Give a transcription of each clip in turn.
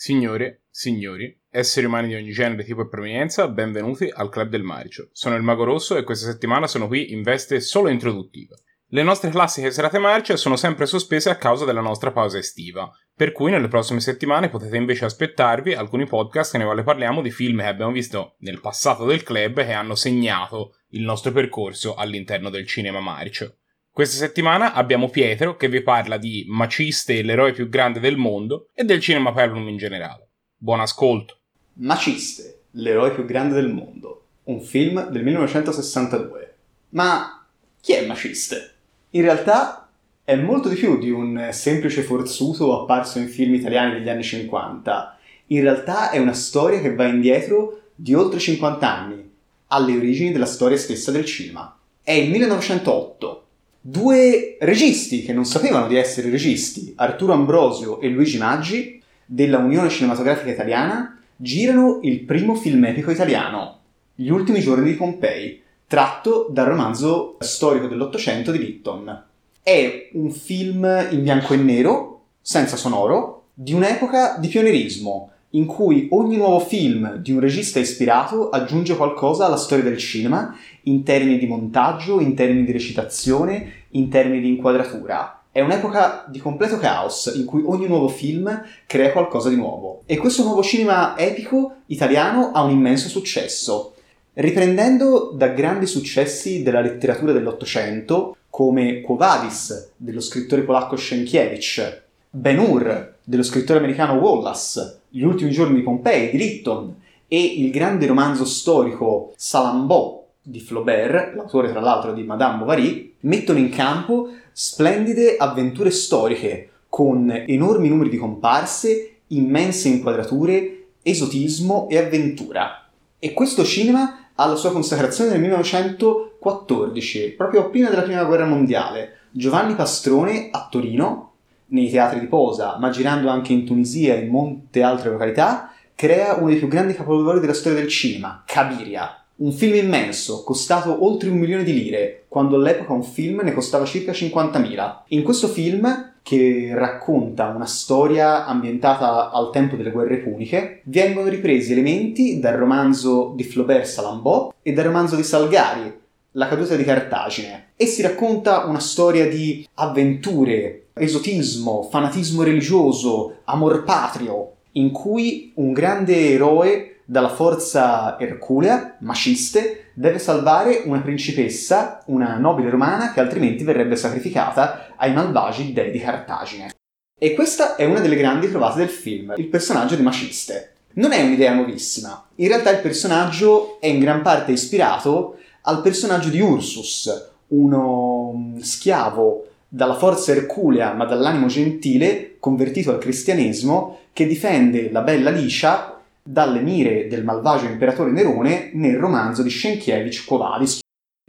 Signore, signori, esseri umani di ogni genere, tipo e provenienza, benvenuti al Club del Maricio. Sono il Mago Rosso e questa settimana sono qui in veste solo introduttiva. Le nostre classiche serate marce sono sempre sospese a causa della nostra pausa estiva, per cui nelle prossime settimane potete invece aspettarvi alcuni podcast nei quali parliamo di film che abbiamo visto nel passato del club che hanno segnato il nostro percorso all'interno del cinema marcio. Questa settimana abbiamo Pietro che vi parla di Maciste, l'eroe più grande del mondo, e del cinema peplum in generale. Buon ascolto. Maciste, l'eroe più grande del mondo, un film del 1962. Ma chi è Maciste? In realtà è molto di più di un semplice forzuto apparso in film italiani degli anni 50. In realtà è una storia che va indietro di oltre 50 anni, alle origini della storia stessa del cinema. È il 1908 due registi che non sapevano di essere registi, Arturo Ambrosio e Luigi Maggi, della Unione Cinematografica Italiana, girano il primo film epico italiano, Gli ultimi giorni di Pompei, tratto dal romanzo storico dell'Ottocento di Lytton. È un film in bianco e nero, senza sonoro, di un'epoca di pionerismo, in cui ogni nuovo film di un regista ispirato aggiunge qualcosa alla storia del cinema in termini di montaggio, in termini di recitazione, in termini di inquadratura. È un'epoca di completo caos in cui ogni nuovo film crea qualcosa di nuovo. E questo nuovo cinema epico italiano ha un immenso successo. Riprendendo da grandi successi della letteratura dell'Ottocento, come Quo Vadis dello scrittore polacco Sienkiewicz, Ben Hur dello scrittore americano Wallace, Gli ultimi giorni di Pompei di Lytton e il grande romanzo storico Salambò di Flaubert, l'autore tra l'altro di Madame Bovary, mettono in campo splendide avventure storiche con enormi numeri di comparse, immense inquadrature, esotismo e avventura. E questo cinema ha la sua consacrazione nel 1914, proprio appena della Prima Guerra Mondiale. Giovanni Pastrone a Torino, nei teatri di posa, ma girando anche in Tunisia e in molte altre località, crea uno dei più grandi capolavori della storia del cinema, Cabiria, un film immenso, costato oltre un milione di lire, quando all'epoca un film ne costava circa 50.000. In questo film, che racconta una storia ambientata al tempo delle guerre puniche, vengono ripresi elementi dal romanzo di Flaubert Salambò e dal romanzo di Salgari, La caduta di Cartagine, e si racconta una storia di avventure, esotismo, fanatismo religioso, amor patrio, in cui un grande eroe dalla forza erculea, Maciste, deve salvare una principessa, una nobile romana che altrimenti verrebbe sacrificata ai malvagi dei di Cartagine. E questa è una delle grandi trovate del film, il personaggio di Maciste. Non è un'idea nuovissima, in realtà il personaggio è in gran parte ispirato al personaggio di Ursus, uno mm, schiavo dalla forza erculea ma dall'animo gentile, convertito al cristianesimo, che difende la bella Licia dalle mire del malvagio imperatore Nerone nel romanzo di Sienkiewicz Quo.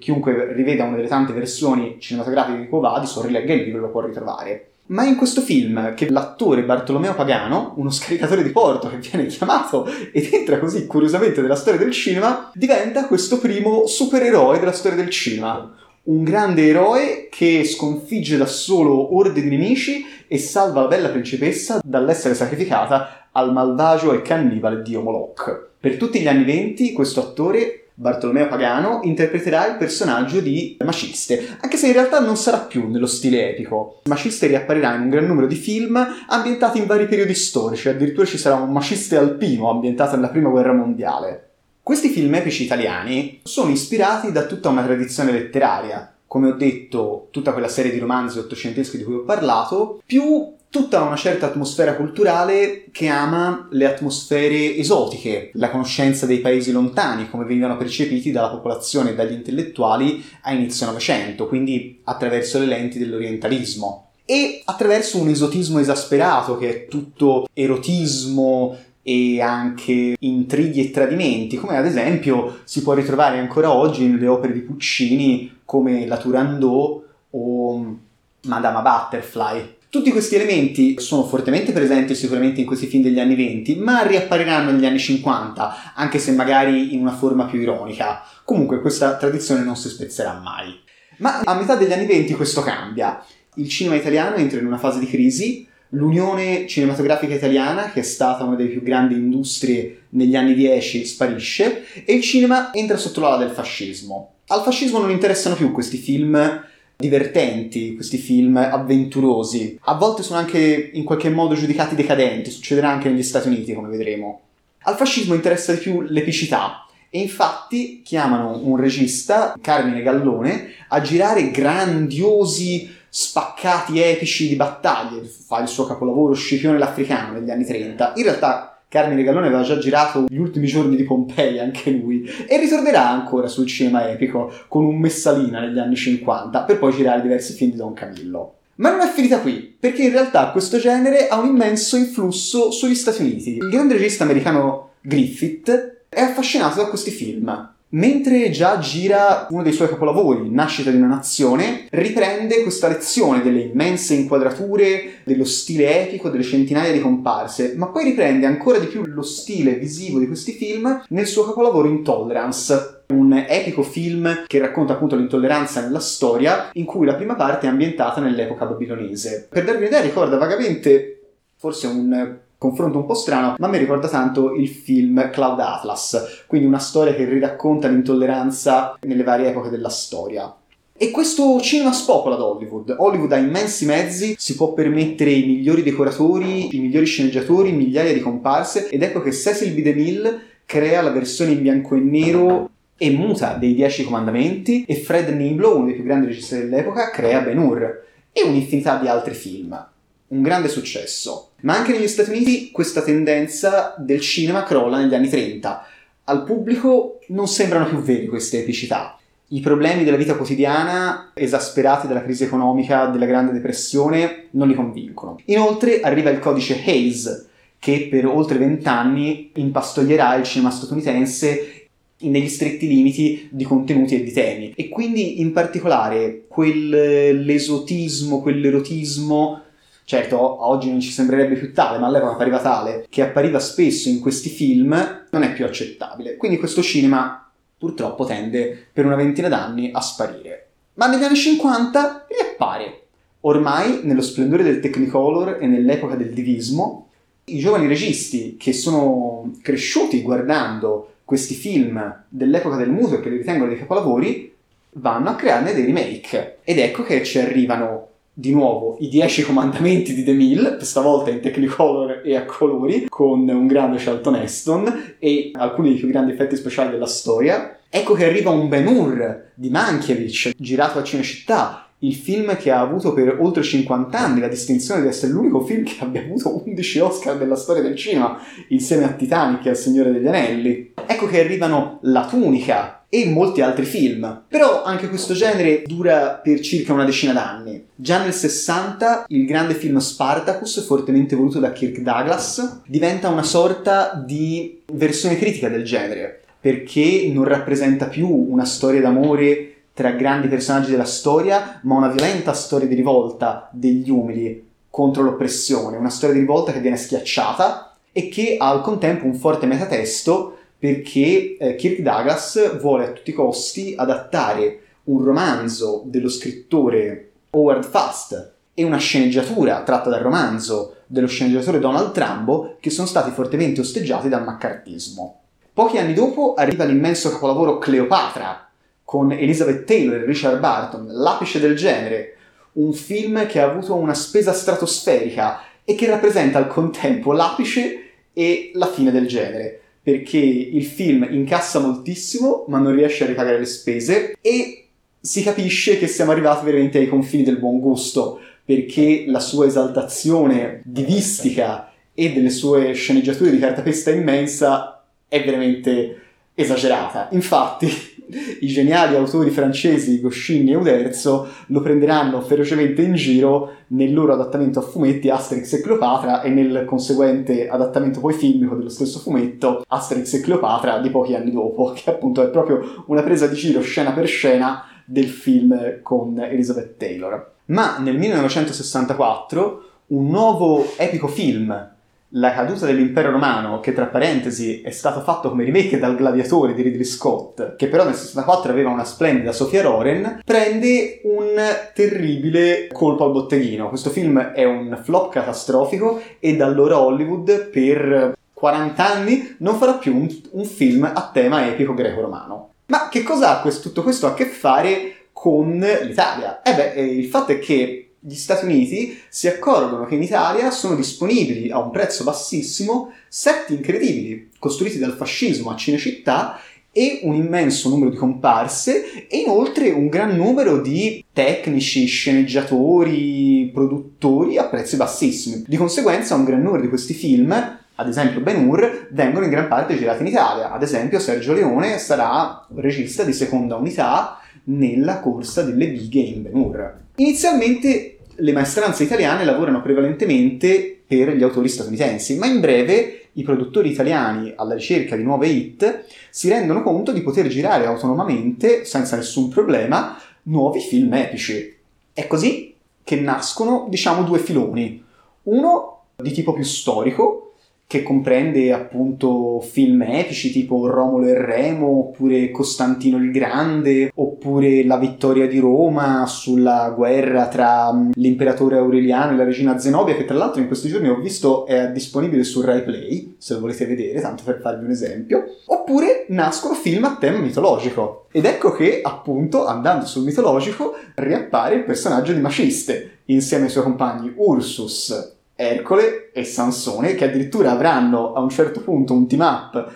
Chiunque riveda una delle tante versioni cinematografiche di Quo o rilegga il libro lo può ritrovare. Ma in questo film, che l'attore Bartolomeo Pagano, uno scaricatore di porto che viene chiamato ed entra così curiosamente nella storia del cinema, diventa questo primo supereroe della storia del cinema. Un grande eroe che sconfigge da solo orde di nemici e salva la bella principessa dall'essere sacrificata al malvagio e cannibale dio Moloch. Per tutti gli anni venti questo attore Bartolomeo Pagano interpreterà il personaggio di Maciste, anche se in realtà non sarà più nello stile epico. Maciste riapparirà in un gran numero di film ambientati in vari periodi storici, addirittura ci sarà un Maciste alpino ambientato nella Prima Guerra Mondiale. Questi film epici italiani sono ispirati da tutta una tradizione letteraria, come ho detto, tutta quella serie di romanzi ottocenteschi di cui ho parlato, più tutta una certa atmosfera culturale che ama le atmosfere esotiche, la conoscenza dei paesi lontani, come venivano percepiti dalla popolazione e dagli intellettuali a inizio Novecento, quindi attraverso le lenti dell'orientalismo. E attraverso un esotismo esasperato che è tutto erotismo e anche intrighi e tradimenti, come ad esempio si può ritrovare ancora oggi nelle opere di Puccini come La Turandot o Madama Butterfly. Tutti questi elementi sono fortemente presenti sicuramente in questi film degli anni 20, ma riappariranno negli anni 50, anche se magari in una forma più ironica. Comunque questa tradizione non si spezzerà mai. Ma a metà degli anni 20 questo cambia. Il cinema italiano entra in una fase di crisi, l'Unione Cinematografica Italiana, che è stata una delle più grandi industrie negli anni 10, sparisce e il cinema entra sotto l'ala del fascismo. Al fascismo non interessano più questi film divertenti, questi film avventurosi. A volte sono anche in qualche modo giudicati decadenti, succederà anche negli Stati Uniti, come vedremo. Al fascismo interessa di più l'epicità, e infatti chiamano un regista, Carmine Gallone, a girare grandiosi spaccati epici di battaglie, fa il suo capolavoro Scipione l'Africano negli anni 30. In realtà Carmine Gallone aveva già girato gli ultimi giorni di Pompei anche lui e ritornerà ancora sul cinema epico con un Messalina negli anni 50 per poi girare diversi film di Don Camillo. Ma non è finita qui, perché in realtà questo genere ha un immenso influsso sugli Stati Uniti. Il grande regista americano Griffith è affascinato da questi film. Mentre già gira uno dei suoi capolavori, Nascita di una nazione, riprende questa lezione delle immense inquadrature, dello stile epico, delle centinaia di comparse, ma poi riprende ancora di più lo stile visivo di questi film nel suo capolavoro Intolerance, un epico film che racconta appunto l'intolleranza nella storia, in cui la prima parte è ambientata nell'epoca babilonese. Per darvi un'idea, ricorda vagamente forse un confronto un po' strano, ma mi ricorda tanto il film Cloud Atlas, quindi una storia che riracconta l'intolleranza nelle varie epoche della storia. E questo cinema spopola ad Hollywood. Hollywood ha immensi mezzi, si può permettere i migliori decoratori, i migliori sceneggiatori, migliaia di comparse, ed ecco che Cecil B. DeMille crea la versione in bianco e nero e muta dei Dieci Comandamenti e Fred Niblo, uno dei più grandi registi dell'epoca, crea Ben Hur e un'infinità di altri film un grande successo. Ma anche negli Stati Uniti questa tendenza del cinema crolla negli anni 30. Al pubblico non sembrano più veri queste epicità. I problemi della vita quotidiana, esasperati dalla crisi economica della Grande Depressione, non li convincono. Inoltre arriva il codice Hayes, che per oltre vent'anni impastoglierà il cinema statunitense negli stretti limiti di contenuti e di temi. E quindi in particolare quell'esotismo, quell'erotismo Certo, oggi non ci sembrerebbe più tale, ma all'epoca appariva tale, che appariva spesso in questi film, non è più accettabile. Quindi questo cinema purtroppo tende per una ventina d'anni a sparire. Ma negli anni 50 riappare. Ormai, nello splendore del Technicolor e nell'epoca del divismo, i giovani registi che sono cresciuti guardando questi film dell'epoca del muto e che li ritengono dei capolavori, vanno a crearne dei remake. Ed ecco che ci arrivano di nuovo i Dieci Comandamenti di The Mill, stavolta in Technicolor e a colori, con un grande Charlton Heston e alcuni dei più grandi effetti speciali della storia. Ecco che arriva un Ben Hur di Mankiewicz, girato a Cinecittà, il film che ha avuto per oltre 50 anni la distinzione di essere l'unico film che abbia avuto 11 Oscar della storia del cinema, insieme a Titanic e al Signore degli Anelli. Ecco che arrivano La Tunica e molti altri film. Però anche questo genere dura per circa una decina d'anni. Già nel 60 il grande film Spartacus, fortemente voluto da Kirk Douglas, diventa una sorta di versione critica del genere, perché non rappresenta più una storia d'amore tra grandi personaggi della storia, ma una violenta storia di rivolta degli umili contro l'oppressione, una storia di rivolta che viene schiacciata e che ha al contempo un forte metatesto perché eh, Kirk Douglas vuole a tutti i costi adattare un romanzo dello scrittore Howard Fast e una sceneggiatura tratta dal romanzo dello sceneggiatore Donald Trumbo che sono stati fortemente osteggiati dal maccartismo. Pochi anni dopo arriva l'immenso capolavoro Cleopatra, con Elizabeth Taylor e Richard Barton, l'apice del genere, un film che ha avuto una spesa stratosferica e che rappresenta al contempo l'apice e la fine del genere, perché il film incassa moltissimo ma non riesce a ripagare le spese e si capisce che siamo arrivati veramente ai confini del buon gusto, perché la sua esaltazione divistica e delle sue sceneggiature di cartapesta immensa è veramente esagerata. Infatti, i geniali autori francesi Goscinny e Uderzo lo prenderanno ferocemente in giro nel loro adattamento a fumetti Asterix e Cleopatra e nel conseguente adattamento poi filmico dello stesso fumetto Asterix e Cleopatra di pochi anni dopo, che appunto è proprio una presa di giro scena per scena del film con Elizabeth Taylor. Ma nel 1964 un nuovo epico film la caduta dell'impero romano, che tra parentesi è stato fatto come remake dal Gladiatore di Ridley Scott, che però nel 64 aveva una splendida Sofia Loren, prende un terribile colpo al botteghino. Questo film è un flop catastrofico e da allora Hollywood per 40 anni non farà più un, un film a tema epico greco-romano. Ma che cosa ha questo, tutto questo a che fare con l'Italia? Eh beh, il fatto è che gli Stati Uniti si accorgono che in Italia sono disponibili a un prezzo bassissimo set incredibili costruiti dal fascismo a Cinecittà e un immenso numero di comparse e inoltre un gran numero di tecnici, sceneggiatori, produttori a prezzi bassissimi. Di conseguenza un gran numero di questi film, ad esempio Ben Hur, vengono in gran parte girati in Italia. Ad esempio Sergio Leone sarà regista di seconda unità nella corsa delle bighe in Ben Hur. Inizialmente le maestranze italiane lavorano prevalentemente per gli autori statunitensi, ma in breve i produttori italiani alla ricerca di nuove hit si rendono conto di poter girare autonomamente, senza nessun problema, nuovi film epici. È così che nascono, diciamo, due filoni. Uno di tipo più storico, che comprende appunto film epici tipo Romolo e Remo, oppure Costantino il Grande, oppure La vittoria di Roma sulla guerra tra mm, l'imperatore Aureliano e la regina Zenobia, che tra l'altro in questi giorni ho visto è disponibile su Rai Play, se lo volete vedere, tanto per farvi un esempio. Oppure nascono film a tema mitologico. Ed ecco che, appunto, andando sul mitologico, riappare il personaggio di Maciste, insieme ai suoi compagni Ursus, Ercole e Sansone, che addirittura avranno a un certo punto un team up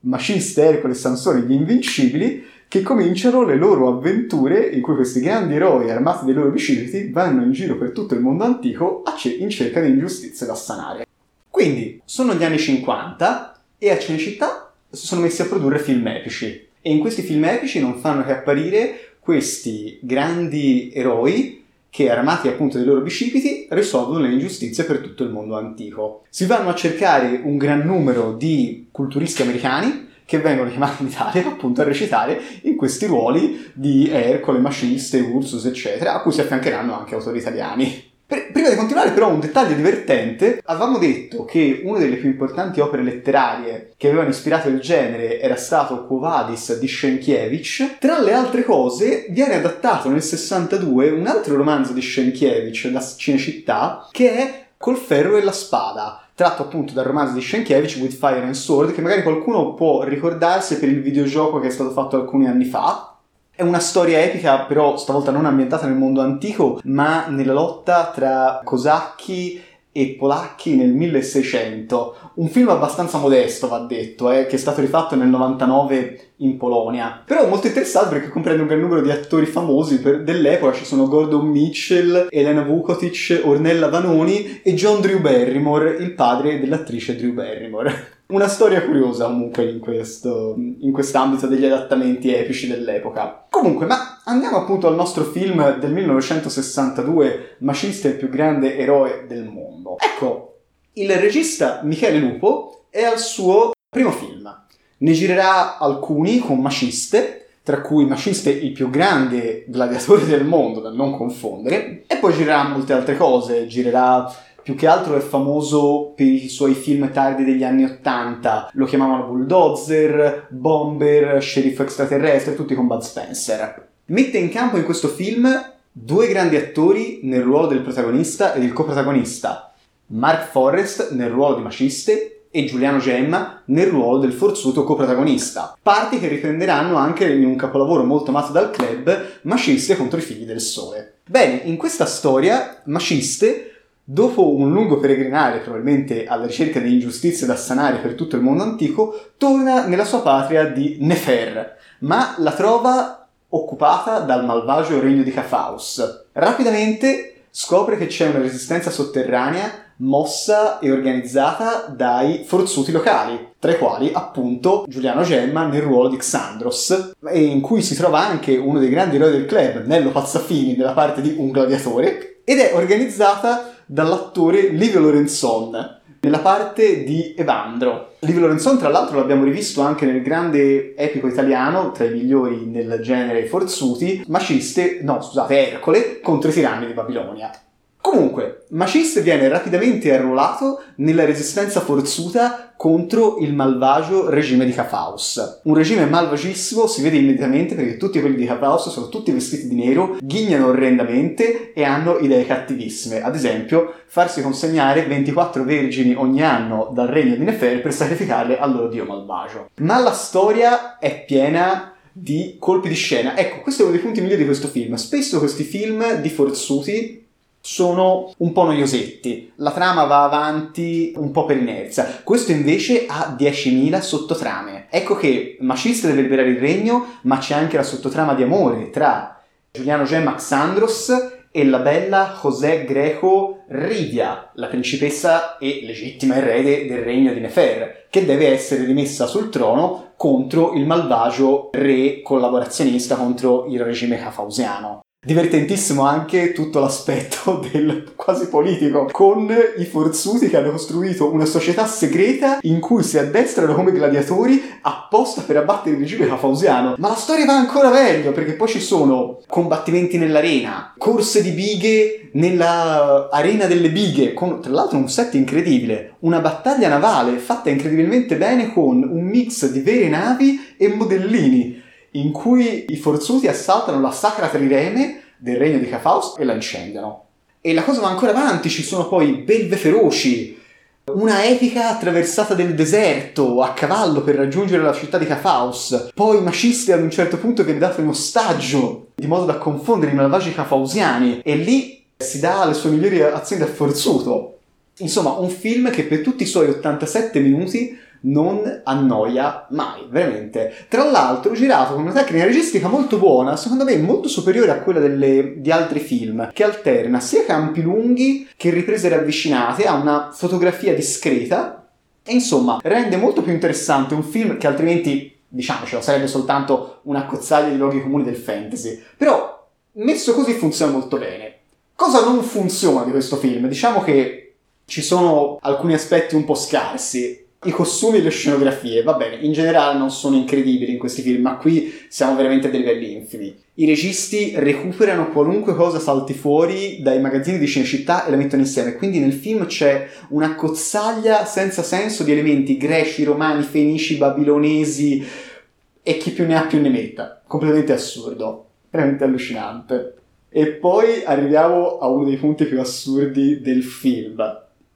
Maciste, Ercole e Sansone, gli invincibili, che cominciano le loro avventure in cui questi grandi eroi armati dei loro bicipiti vanno in giro per tutto il mondo antico in cerca di ingiustizie da sanare. Quindi sono gli anni 50 e a Cinecittà si sono messi a produrre film epici e in questi film epici non fanno che apparire questi grandi eroi che armati appunto dei loro bicipiti risolvono le ingiustizie per tutto il mondo antico. Si vanno a cercare un gran numero di culturisti americani che vengono chiamati in Italia appunto a recitare in questi ruoli di Ercole, Maciste, Ursus, eccetera, a cui si affiancheranno anche autori italiani. Prima di continuare però un dettaglio divertente, avevamo detto che una delle più importanti opere letterarie che avevano ispirato il genere era stato Quo Vadis di Sienkiewicz. Tra le altre cose viene adattato nel 62 un altro romanzo di Sienkiewicz da Cinecittà che è Col ferro e la spada, tratto appunto dal romanzo di Sienkiewicz With Fire and Sword, che magari qualcuno può ricordarsi per il videogioco che è stato fatto alcuni anni fa, è una storia epica, però stavolta non ambientata nel mondo antico, ma nella lotta tra cosacchi e polacchi nel 1600. Un film abbastanza modesto, va detto, eh, che è stato rifatto nel 99 in Polonia. Però molto interessante perché comprende un gran numero di attori famosi per, dell'epoca. Ci sono Gordon Mitchell, Elena Vukotic, Ornella Vanoni e John Drew Barrymore, il padre dell'attrice Drew Barrymore. Una storia curiosa comunque in, questo, in quest'ambito degli adattamenti epici dell'epoca. Comunque, ma andiamo appunto al nostro film del 1962, Maciste il più grande eroe del mondo. Ecco, il regista Michele Lupo è al suo primo film. Ne girerà alcuni con Maciste, tra cui Maciste il più grande gladiatore del mondo, da non confondere, e poi girerà molte altre cose, girerà più che altro è famoso per i suoi film tardi degli anni Ottanta, lo chiamavano Bulldozer, Bomber, Sceriffo extraterrestre, tutti con Bud Spencer. Mette in campo in questo film due grandi attori nel ruolo del protagonista e del coprotagonista, Mark Forrest nel ruolo di Maciste e Giuliano Gemma nel ruolo del forzuto coprotagonista. Parti che riprenderanno anche in un capolavoro molto amato dal club, Maciste contro i figli del sole. Bene, in questa storia Maciste Dopo un lungo peregrinare, probabilmente alla ricerca di ingiustizie da sanare per tutto il mondo antico, torna nella sua patria di Nefer, ma la trova occupata dal malvagio regno di Cafaus. Rapidamente scopre che c'è una resistenza sotterranea mossa e organizzata dai forzuti locali, tra i quali appunto Giuliano Gemma nel ruolo di Xandros, e in cui si trova anche uno dei grandi eroi del club, Nello Pazzafini, nella parte di un gladiatore, ed è organizzata dall'attore Livio Lorenzon nella parte di Evandro. Livio Lorenzon, tra l'altro, l'abbiamo rivisto anche nel grande epico italiano, tra i migliori nel genere forzuti, Maciste, no, scusate, Ercole, contro i tiranni di Babilonia. Comunque, Maciste viene rapidamente arruolato nella resistenza forzuta contro il malvagio regime di Cafaus. Un regime malvagissimo si vede immediatamente perché tutti quelli di Cafaus sono tutti vestiti di nero, ghignano orrendamente e hanno idee cattivissime. Ad esempio, farsi consegnare 24 vergini ogni anno dal regno di Nefer per sacrificarle al loro dio malvagio. Ma la storia è piena di colpi di scena. Ecco, questo è uno dei punti migliori di questo film. Spesso questi film di forzuti sono un po' noiosetti, la trama va avanti un po' per inerzia. Questo invece ha 10.000 sottotrame. Ecco che Maciste deve liberare il regno, ma c'è anche la sottotrama di amore tra Giuliano Gemma Xandros e la bella José Greco Ridia, la principessa e legittima erede del regno di Nefer, che deve essere rimessa sul trono contro il malvagio re collaborazionista contro il regime cafausiano. Divertentissimo anche tutto l'aspetto del quasi politico, con i forzuti che hanno costruito una società segreta in cui si addestrano come gladiatori apposta per abbattere il regime cafausiano. Ma la storia va ancora meglio, perché poi ci sono combattimenti nell'arena, corse di bighe nella arena delle bighe, con tra l'altro un set incredibile, una battaglia navale fatta incredibilmente bene con un mix di vere navi e modellini in cui i forzuti assaltano la sacra trireme del regno di Cafaus e la incendiano. E la cosa va ancora avanti, ci sono poi belve feroci, una epica attraversata del deserto a cavallo per raggiungere la città di Cafaus. Poi Maciste ad un certo punto viene dato in ostaggio, di modo da confondere i malvagi cafausiani, e lì si dà le sue migliori azioni da forzuto. Insomma, un film che per tutti i suoi 87 minuti non annoia mai, veramente. Tra l'altro, girato con una tecnica registica molto buona, secondo me molto superiore a quella delle, di altri film, che alterna sia campi lunghi che riprese ravvicinate, ha una fotografia discreta e insomma rende molto più interessante un film che altrimenti, diciamocelo, sarebbe soltanto una cozzaglia di luoghi comuni del fantasy. Però, messo così funziona molto bene. Cosa non funziona di questo film? Diciamo che ci sono alcuni aspetti un po' scarsi i costumi e le scenografie, va bene, in generale non sono incredibili in questi film, ma qui siamo veramente a dei livelli infimi. I registi recuperano qualunque cosa salti fuori dai magazzini di Cinecittà e la mettono insieme, quindi nel film c'è una cozzaglia senza senso di elementi greci, romani, fenici, babilonesi e chi più ne ha più ne metta. Completamente assurdo, veramente allucinante. E poi arriviamo a uno dei punti più assurdi del film,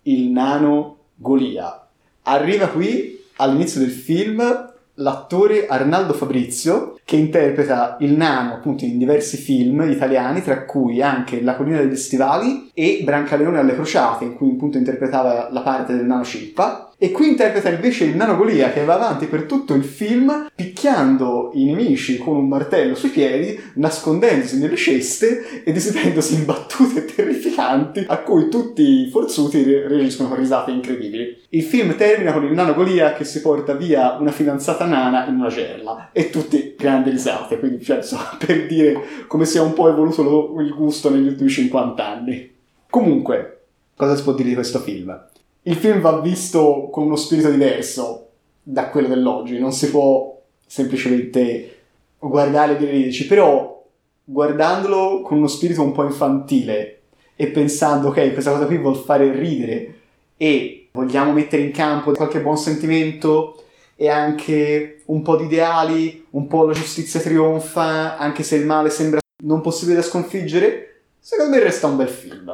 il nano Golia Arriva qui all'inizio del film l'attore Arnaldo Fabrizio che interpreta il nano appunto in diversi film italiani tra cui anche La collina degli stivali e Brancaleone alle crociate in cui appunto interpretava la parte del nano Cippa e qui interpreta invece il nano Golia che va avanti per tutto il film picchiando i nemici con un martello sui piedi, nascondendosi nelle ceste e esibendosi in battute terrificanti a cui tutti i forzuti reagiscono con risate incredibili. Il film termina con il nano Golia che si porta via una fidanzata nana in una gerla. E tutti grandi risate, quindi cioè, so, per dire come sia un po' evoluto lo, il gusto negli ultimi 50 anni. Comunque, cosa si può dire di questo film? il film va visto con uno spirito diverso da quello dell'oggi, non si può semplicemente guardare e dire ridici, però guardandolo con uno spirito un po' infantile e pensando ok, questa cosa qui vuol fare ridere e vogliamo mettere in campo qualche buon sentimento e anche un po' di ideali, un po' la giustizia trionfa, anche se il male sembra non possibile da sconfiggere, secondo me resta un bel film.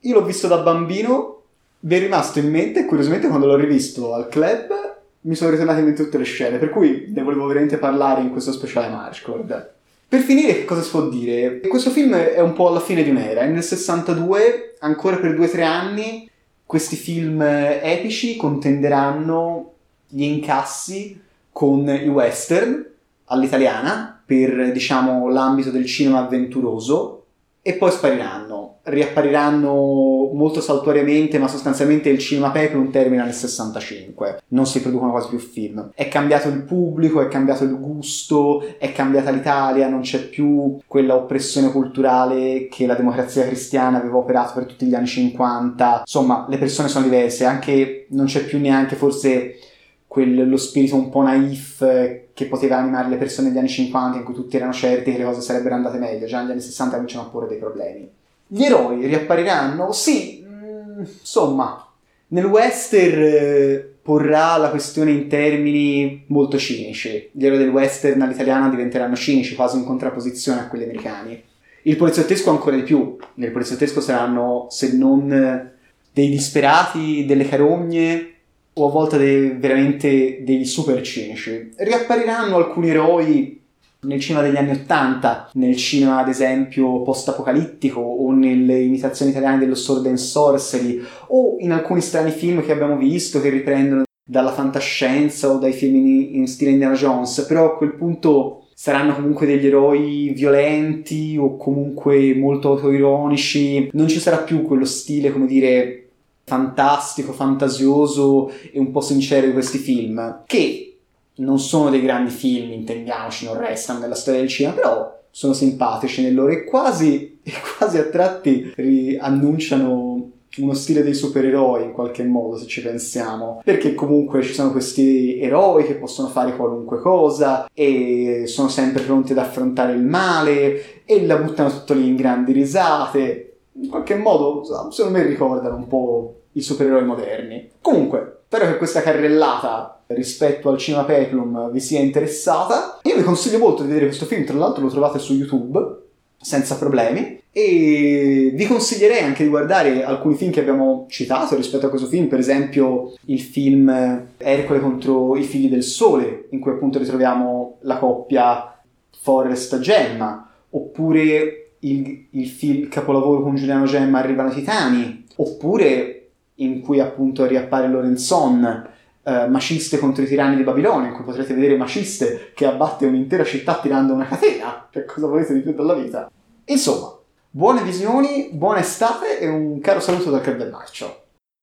Io l'ho visto da bambino vi è rimasto in mente, curiosamente quando l'ho rivisto al club, mi sono ritornate in mente tutte le scene, per cui ne volevo veramente parlare in questo speciale Marchcord. Per finire, che cosa si può dire? Questo film è un po' alla fine di un'era, è nel 62, ancora per 2-3 anni, questi film epici contenderanno gli incassi con i western all'italiana per, diciamo, l'ambito del cinema avventuroso e poi spariranno riappariranno molto saltuariamente, ma sostanzialmente il cinema peplum termina nel 65. Non si producono quasi più film. È cambiato il pubblico, è cambiato il gusto, è cambiata l'Italia, non c'è più quella oppressione culturale che la democrazia cristiana aveva operato per tutti gli anni 50. Insomma, le persone sono diverse, anche non c'è più neanche forse quello spirito un po' naif che poteva animare le persone negli anni 50 in cui tutti erano certi che le cose sarebbero andate meglio, già negli anni 60 cominciano a porre dei problemi. Gli eroi riappariranno? Sì, mm, insomma, nel western eh, porrà la questione in termini molto cinici. Gli eroi del western all'italiana diventeranno cinici, quasi in contrapposizione a quelli americani. Il poliziottesco ancora di più. Nel poliziottesco saranno, se non dei disperati, delle carogne, o a volte dei, veramente dei super cinici. Riappariranno alcuni eroi nel cinema degli anni Ottanta, nel cinema ad esempio post-apocalittico o nelle imitazioni italiane dello Sword and Sorcery o in alcuni strani film che abbiamo visto che riprendono dalla fantascienza o dai film in, in stile Indiana Jones, però a quel punto saranno comunque degli eroi violenti o comunque molto autoironici, non ci sarà più quello stile, come dire, fantastico, fantasioso e un po' sincero di questi film, che non sono dei grandi film, intendiamoci, non restano nella storia del cinema, però sono simpatici nel loro e quasi, quasi a tratti ri- annunciano uno stile dei supereroi in qualche modo, se ci pensiamo, perché comunque ci sono questi eroi che possono fare qualunque cosa e sono sempre pronti ad affrontare il male e la buttano tutto lì in grandi risate. In qualche modo, secondo me ricordano un po' i supereroi moderni. Comunque, spero che questa carrellata rispetto al cinema Peplum vi sia interessata. Io vi consiglio molto di vedere questo film, tra l'altro lo trovate su YouTube senza problemi e vi consiglierei anche di guardare alcuni film che abbiamo citato rispetto a questo film, per esempio il film Ercole contro i figli del sole, in cui appunto ritroviamo la coppia Forrest-Gemma, oppure il, il film capolavoro con Giuliano Gemma Arrivano i Titani, oppure in cui appunto riappare Lorenzon, eh, Maciste contro i tiranni di Babilonia, in cui potrete vedere Maciste che abbatte un'intera città tirando una catena. Che cosa volete di più dalla vita? Insomma, buone visioni, buona estate e un caro saluto dal Club del Marcio.